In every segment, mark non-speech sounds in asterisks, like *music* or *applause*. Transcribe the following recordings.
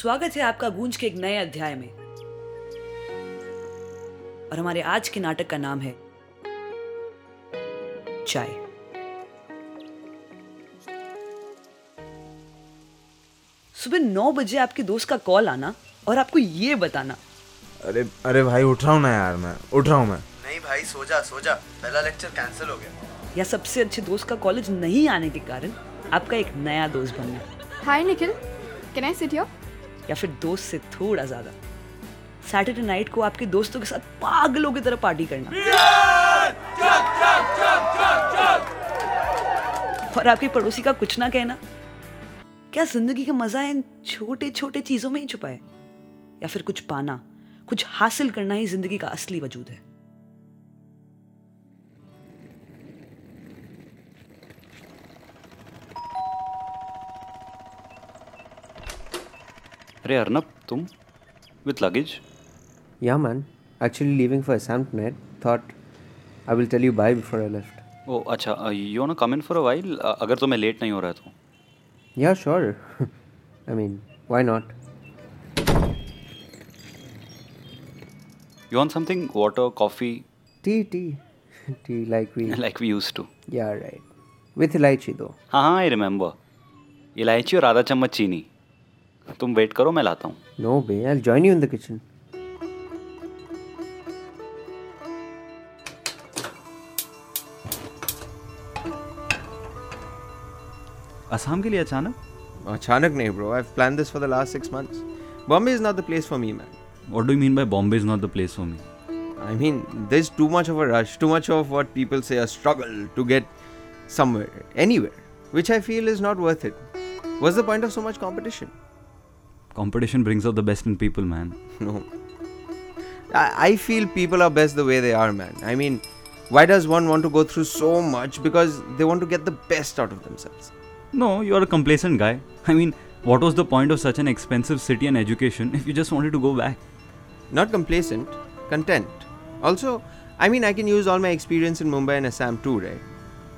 स्वागत है आपका गूंज के एक नए अध्याय में। और हमारे आज के नाटक का नाम है चाय। सुबह नौ बजे आपके दोस्त का कॉल आना और आपको ये बताना। अरे अरे भाई उठ रहा हूँ ना यार मैं। उठ रहा हूँ मैं। नहीं भाई सो जा सो जा पहला लेक्चर कैंसिल हो गया। या सबसे अच्छे दोस्त का कॉलेज नहीं आने के कारण आपका एक नया दोस्त बनना। Hi Nikhil, can I sit here? या फिर दोस्त से थोड़ा ज़्यादा। सैटरडे नाइट को आपके दोस्तों के साथ पागलों की तरह पार्टी करना। और आपके पड़ोसी का कुछ ना कहना। क्या ज़िंदगी का मज़ा इन छोटे छोटे चीज़ों में ही छुपा है? या फिर कुछ पाना, कुछ हासिल करना ही ज़िंदगी का असली वजूद है? अरे अर्नब तुम with luggage yeah man actually living for सैम्पनेट thought I will tell you bye before I left oh अच्छा you know come in for a while अगर तो मैं लेट नहीं हो रहा तो yeah sure I mean why not You want something? Water, coffee? Tea, tea. *laughs* tea, like we. *laughs* like we used to. Yeah, right. With elaichi though. हाँ हाँ आई रिमेंबर इलायची और आधा चम्मच चीनी तुम वेट करो मैं लाता हूँ No, babe. I'll join you in the kitchen. Assam के लिए अचानक अचानक नहीं bro I plan this for the last six months Bombay is not the place for me man what do you mean by Bombay is not the place for me I mean, there's too much of a rush, too much of what people say a struggle to get somewhere, anywhere, which I feel is not worth it. What's the point of so much competition? competition brings out the best in people, man. *laughs* No. I, I feel people are best the way they are, man. I mean, why does one want to go through so much? Because they want to get the best out of themselves. No, you are a complacent guy. I mean, what was the point of such an expensive city and education *laughs* if you just wanted to go back? Not complacent, content. Also, I mean, I can use all my experience in Mumbai and Assam too, right?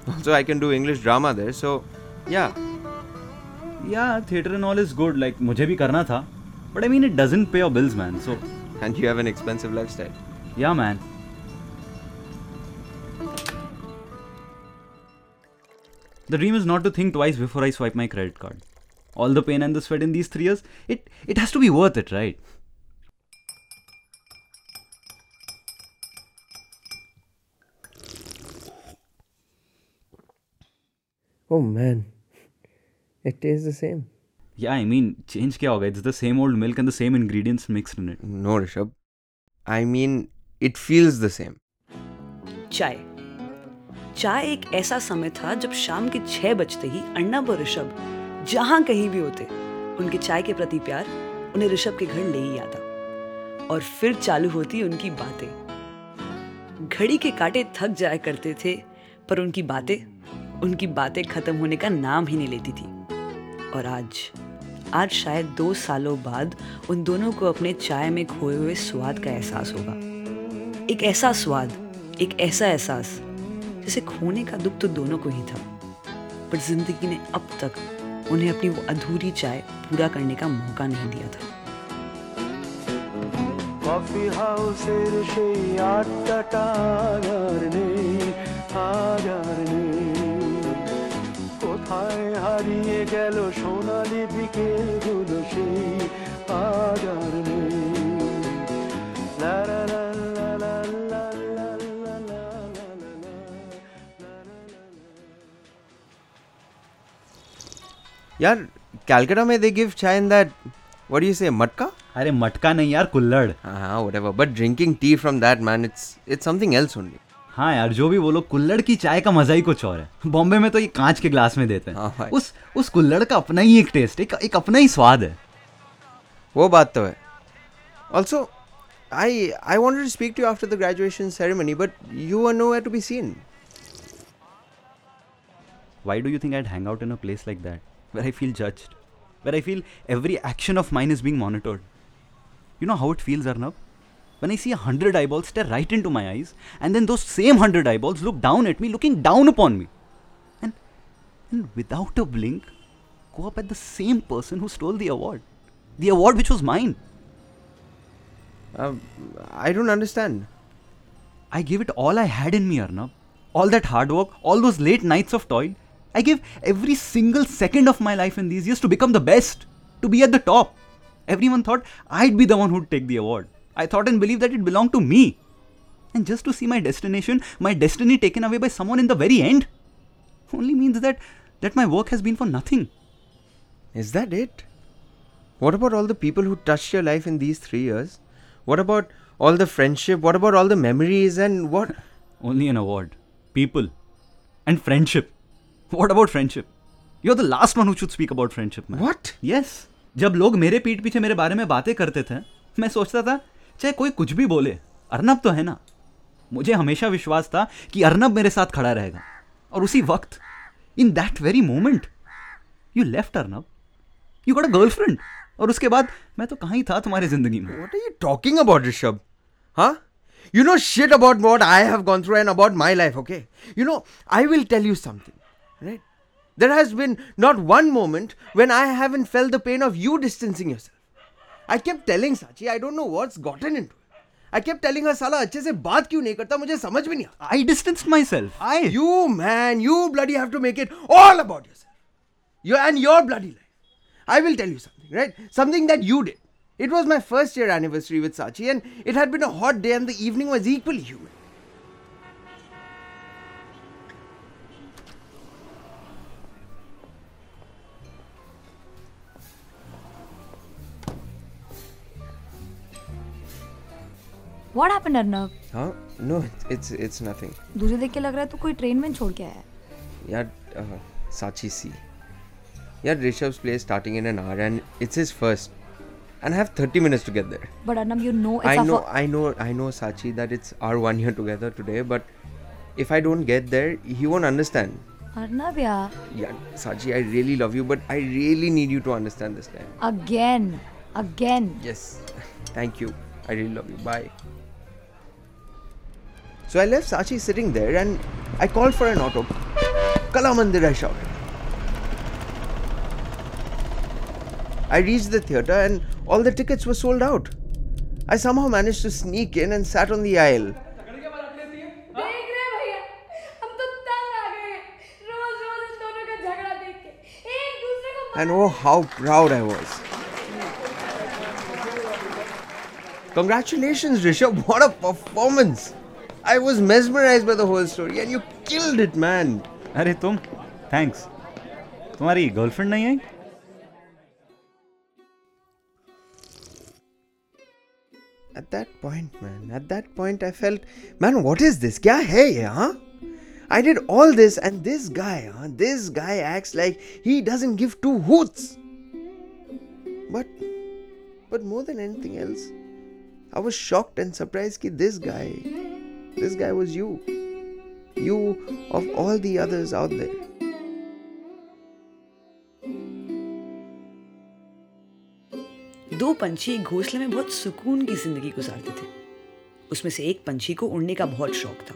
*laughs* Also, I can do English drama there, so yeah, Yeah, theater and all is good. Like, मुझे भी करना था. But I mean, it doesn't pay your bills, man. So, And you have an expensive lifestyle. yeah, man. The dream is not to think twice before I swipe my credit card. All the pain and the sweat in these three years, it, it has to be worth it, right? Oh man. It tastes the same. Yeah, I mean, change क्या होगा? It's the same old milk and the same ingredients mixed in it. No, Rishabh. I mean, it feels the same. चाय चाय एक ऐसा समय था जब शाम के छह बजते ही अर्णब और ऋषभ जहाँ कहीं भी होते उनके चाय के प्रति प्यार उन्हें ऋषभ के घर ले ही आता और फिर चालू होती उनकी बातें घड़ी के कांटे थक जाया करते थे पर उनकी बातें उनकी बातें खत्म होने का नाम ही नहीं लेती थी और आज। आज शायद दो सालों बाद उन दोनों को अपने चाय में खोए हुए स्वाद का एहसास होगा। एक ऐसा स्वाद एक ऐसा एहसास जैसे खोने का दुख तो दोनों को ही था। पर ज़िंदगी ने अब तक उन्हें अपनी वो अधूरी चाय पूरा करने का मौका नहीं दिया था। कॉफ़ी हाउसेर şey yattı tanırını, tanırını. হারিয়ে গেল সোনালি বিকেলগুলো সেই আজ আর নেই यार कैलकाटा में दे give chai in that what do you say matka अरे मटका नहीं यार कुल्लड़ हाँ whatever but drinking tea from that man it's it's something else only हाँ यार जो भी बोलो कुल्लड़ की चाय का मज़ा ही कुछ और है। बॉम्बे में तो ये कांच के ग्लास में देते हैं। हाँ भाई। उस उस कुल्लड़ का अपना ही एक टेस्ट एक, एक अपना ही स्वाद है। वो बात तो है। Also I I want to speak to after the graduation ceremony but you are no at to be seen why do you think I hang out in a place like that where I feel judged where I feel every action of mine is being monitored you know how it feels Arnab When I see a hundred eyeballs stare right into my eyes, and then those same hundred eyeballs look down at me, looking down upon me, and and without a blink, go up at the same person who stole the award. The award which was mine. Um, I don't understand. I gave it all I had in me, Arnab. All that hard work, all those late nights of toil. I gave every single second of my life in these years to become the best, to be at the top. Everyone thought I'd be the one who'd take the award. I thought and believed that it belonged to me. And just to see my destination, my destiny taken away by someone in the very end, only means that that my work has been for nothing. Is that it? What about all the people who touched your life in these three years? What about all the friendship? What about all the memories and what? Only an award. People. And friendship. What about friendship? You're the last one who should speak about friendship, man. What? Yes जब लोग मेरे पीठ पीछे मेरे बारे में बातें करते थे मैं सोचता था चाहे कोई कुछ भी बोले, अर्नब तो है ना। मुझे हमेशा विश्वास था कि अर्नब मेरे साथ खड़ा रहेगा। और उसी वक्त in that very moment you left Arnab. You got a girlfriend और उसके बाद, मैं तो कहाँ ही था तुम्हारी ज़िंदगी में। What are you talking about Rishabh हाँ you know shit about what I have gone through and about my life okay you know I will tell you something right there has been not one moment when I haven't felt the pain of you distancing your yourself kept telling Sachi, I don't know what's gotten into it. I kept telling her, साला अच्छे से बात क्यों नहीं करता मुझे समझ में नहीं आता I distanced myself. I You man, you bloody have to make it all about yourself. You and your bloody life. I will tell you something, right? Something that you did. It was my first year anniversary with Sachi, and it had been a hot day, and the evening was equally humid. What happened Arnab Huh? No, it's it's nothing. तुझे देख के लग रहा है तू कोई train में छोड़ के आया है Yeah, uh, Sachi C. Yeah, Rishabh's play is starting in an hour, and it's his first. And I have 30 minutes to get there. But but Arnab you know I इट्स know, I know, I know, Sachi, that it's our one year together today, but if I don't get there, he won't understand. Arnab यार Yeah, Sachi, I really love you, but I really need you to understand this time. Again again Yes, thank you. I really love you. Bye. So I left Sachi sitting there and I called for an auto. Kalamandir, I shouted. I reached the theatre and all the tickets were sold out. I somehow managed to sneak in and sat on the aisle. And oh, how proud I was. Congratulations, Rishabh, what a performance! I was mesmerized by the whole story and you killed it, man. अरे तुम thanks तुम्हारी girlfriend नहीं आई At that point, man, at that point, I felt, man, what is this? Kya hai ye, huh? I did all this, and this guy, huh? This guy acts like he doesn't give two hoots. But, but more than anything else, I was shocked and surprised that this guy, this guy was you. You of all the others out there. दो पंछी एक घोंसले में बहुत सुकून की ज़िंदगी गुजारते थे उसमें से एक पंछी को उड़ने का बहुत शौक था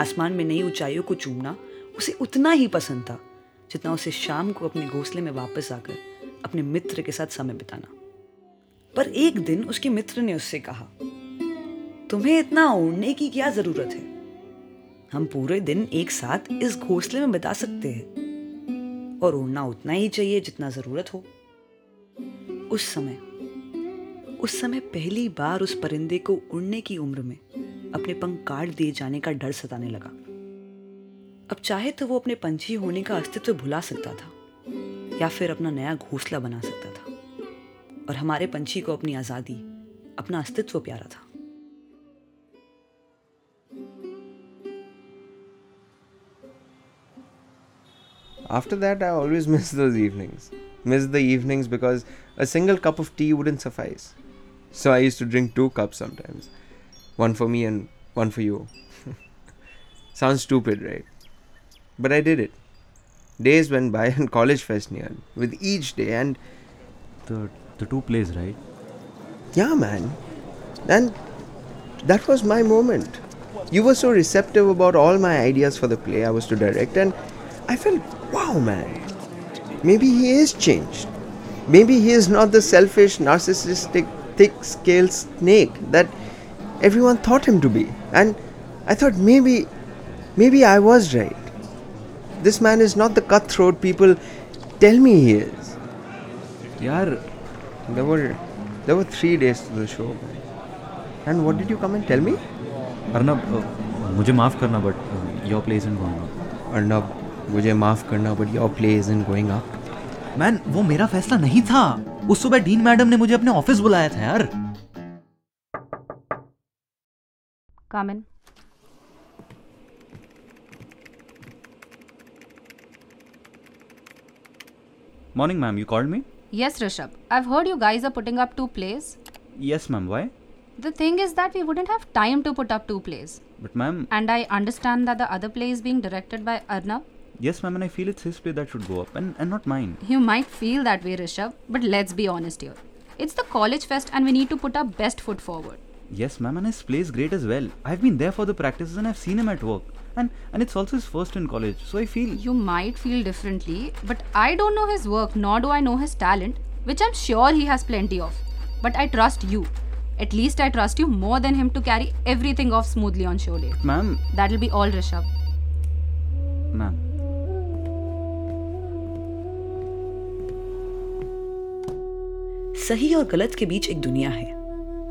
आसमान में नई ऊंचाइयों को चूमना उसे उतना ही पसंद था, जितना उसे शाम को अपने घोंसले में वापस आकर अपने मित्र के साथ समय बिताना पर एक दिन उसके मित्र ने उससे कहा तुम्हें इतना उड़ने की क्या ज़रूरत है? हम पूरे दिन एक साथ इस घोंसले में बिता सकते हैं। और उड़ना उतना ही चाहिए जितना ज़रूरत हो। उस समय उस समय पहली बार उस परिंदे को उड़ने की उम्र में अपने पंख काट दिए जाने का डर सताने लगा। अब चाहे तो वो अपने पंछी होने का अस्तित्व भुला सकता था, या फिर अपना नया घोंसला बना सकता था। और हमारे पंछी को अपनी आज़ादी, अपना अस्तित्व प्यारा था। After that, I always *laughs* miss those evenings. Miss the evenings because a single cup of tea wouldn't suffice. So I used to drink two cups sometimes one for me and one for you. *laughs* Sounds stupid, right? But I did it. Days went by *laughs* and college fest neared, with each day, and The, the two plays, right? yeah, man. And that was my moment. You were so receptive about all my ideas for the play I was to direct, and I felt, wow, man. Maybe he is changed. maybe he is not the selfish, narcissistic, thick scale snake that everyone thought him to be. And I thought maybe, maybe I was right. This man is not the cutthroat people tell me he is. यार There were, there were three days to the show. And what did you come and tell me? Arnab uh, मुझे माफ़ करना but your place in going Arnab, मुझे माफ़ करना but your play is in going up man वो मेरा फैसला नहीं था। उस सुबह डीन मैडम ने मुझे अपने ऑफ़िस बुलाया था यार। Come morning ma'am you called me yes Rishabh I have heard you guys are putting up two plays yes ma'am why the thing is that we wouldn't have time to put up two plays but ma'am and I understand that the other play being directed by Arnab yes ma'am and i feel it's his play that should go up and, and not mine You might feel that way, Rishabh, but let's be honest here. It's the college fest and we need to put our best foot forward. yes ma'am and his play is great as well i've been there for the practices and i've seen him at work and and it's also his first in college so i feel You might feel differently, but I don't know his work nor do I know his talent, which I'm sure he has plenty of. But I trust you. At least I trust you more than him to carry everything off smoothly on show day. ma'am That'll be all, Rishabh. सही और गलत के बीच एक दुनिया है,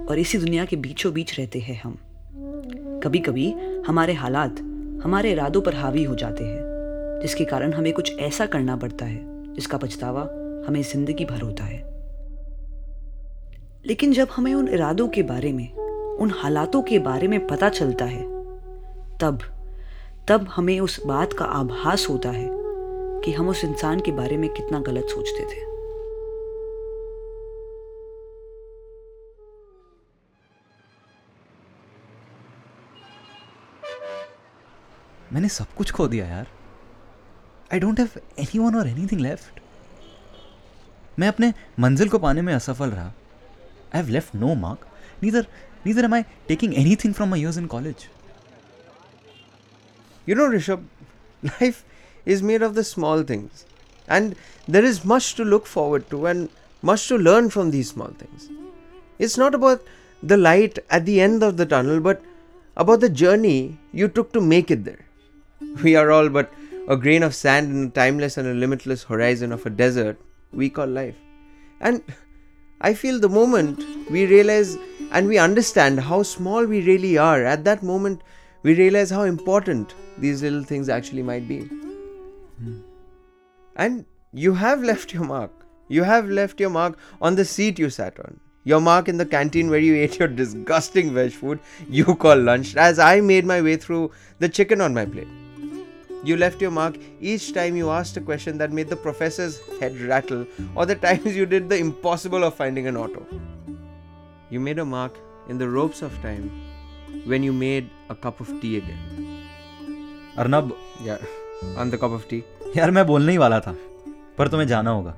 और इसी दुनिया के बीचों बीच रहते हैं हम। कभी कभी हमारे हालात हमारे इरादों पर हावी हो जाते हैं, जिसके कारण हमें कुछ ऐसा करना पड़ता है, जिसका पछतावा हमें ज़िंदगी भर होता है। लेकिन जब हमें उन इरादों के बारे में, उन हालातों के बारे में पता चलता है, तब तब हमें उस बात का आभास होता है कि हम उस इंसान के बारे में कितना गलत सोचते थे। मैंने सब कुछ खो दिया यार। I don't have anyone और एनी थिंग लेफ़्ट मैं अपने मंजिल को पाने में असफल रहा। I have left no mark neither neither am I taking anything from my years in college you know Rishabh life is made of the small things and there is must to look forward to and must to learn from these small things it's not about the light at the end of the tunnel but about the journey you took to make it there We are all but a grain of sand in the timeless and a limitless horizon of a desert we call life. And I feel the moment we realize and we understand how small we really are, at that moment we realize how important these little things actually might be. Hmm. And you have left your mark. You have left your mark on the seat you sat on. Your mark in the canteen where you ate your disgusting veg food you call lunch, as I made my way through the chicken on my plate. You left your mark each time you asked a question that made the professor's head rattle, or the times you did the impossible of finding an auto. You made a mark in the ropes of time when you made a cup of tea again. Arnab Yeah, on the cup of tea. यार मैं बोलने ही वाला था पर तुम्हें जाना होगा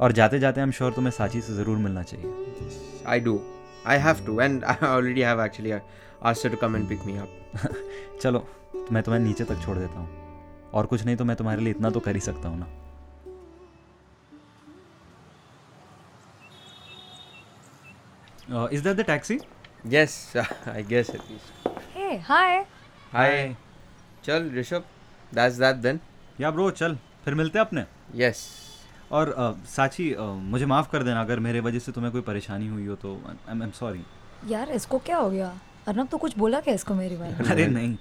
और जाते जाते हम श्योर तुम्हें साची से ज़रूर मिलना चाहिए I do. I have to, and I already have actually uh, asked her to come and pick me up. चलो तो मैं तुम्हें नीचे तक छोड़ देता हूँ और कुछ नहीं तो मैं तुम्हारे लिए इतना तो कर ही सकता हूँ ना is that the taxi Yes, *laughs* I guess at least. Hey, hi. Hi. Chal, Rishabh. That's that then. या ब्रो चल फिर मिलते हैं अपने Yes. और अ, साची अ, मुझे माफ़ कर देना अगर मेरे वजह से तुम्हें कोई परेशानी हुई हो तो आई एम सॉरी यार इसको क्या हो गया अर्नब तो कुछ बोला क्या इसको मेरे बारे में *laughs* अरे नहीं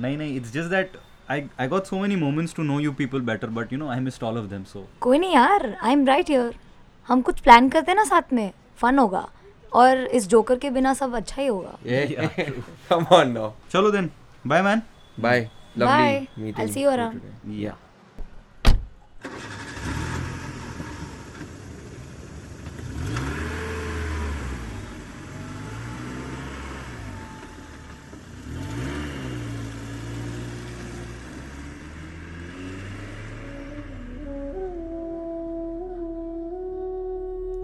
नहीं नहीं it's just that I I got so many moments to know you people better but you know I missed all of them so कोई नहीं यार आई एम राइट हियर हम कुछ प्लान करते हैं ना साथ में फन होगा और इस जोकर के बिना सब अच्छा ही होगा *laughs* Yeah. Come on now. चलो then bye man Bye. Lovely Bye. meeting. I'll see you around. today.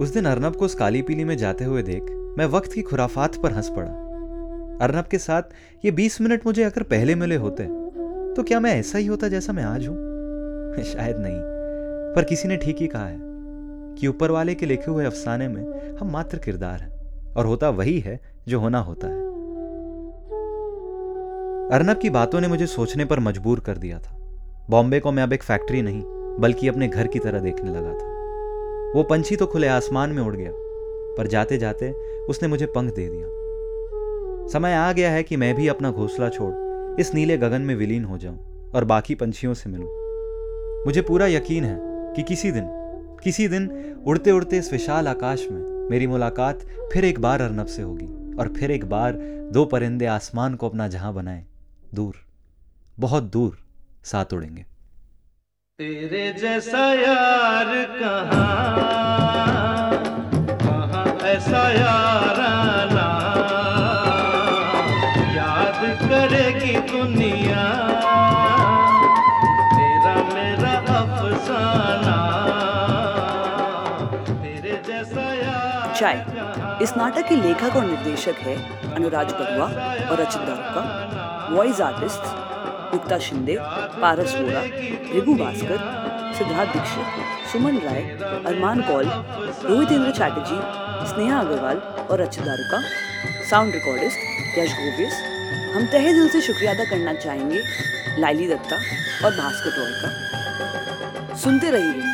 उस दिन अर्नब को उस काली पीली में जाते हुए देख मैं वक्त की खुराफात पर हंस पड़ा। अर्नब के साथ, ये बीस मिनट मुझे अगर पहले मिले होते तो क्या मैं ऐसा ही होता जैसा मैं आज हूँ? *laughs* शायद नहीं, पर किसी ने ठीक ही कहा है कि ऊपर वाले के लिखे हुए अफसाने में हम मात्र किरदार हैं, और होता वही है जो होना होता है। अर्नब की बातों ने मुझे सोचने पर मजबूर कर दिया था। बॉम्बे को मैं अब एक फैक्ट्री नहीं, बल्कि अपने घर की तरह देखने लगा था। वो पंछी तो खुले आसमान में उड़ गया, पर जाते जाते उसने मुझे पंख दे दिया। समय आ गया है कि मैं भी अपना घोंसला छोड़ इस नीले गगन में विलीन हो जाऊँ और बाकी पंछियों से मिलूं। मुझे पूरा यकीन है कि किसी दिन किसी दिन उड़ते उड़ते इस विशाल आकाश में मेरी मुलाकात फिर एक बार अर्नब से होगी और फिर एक बार दो परिंदे आसमान को अपना जहाँ बनाए, दूर, बहुत दूर साथ उड़ेंगे। तेरे जैसा यार कहाँ? कहाँ ऐसा याराना याद करेगी दुनिया तेरा मेरा अफसाना। तेरे जैसा यार चाय इस नाटक के लेखक और निर्देशक है अनुराज बरुआ और रचित दारुका वॉइस आर्टिस्ट मुक्ता शिंदे, पारस वोरा रिगु भास्कर, सिद्धार्थ दीक्षित, सुमन राय, अरमान कौल रोहित इंद्र चैटर्जी, स्नेहा अग्रवाल और रचित दारुका, साउंड रिकॉर्डिस्ट यश गोविस हम तहे दिल से शुक्रिया अदा करना चाहेंगे लाइली दत्ता और भास्कर रॉय का सुनते रहिए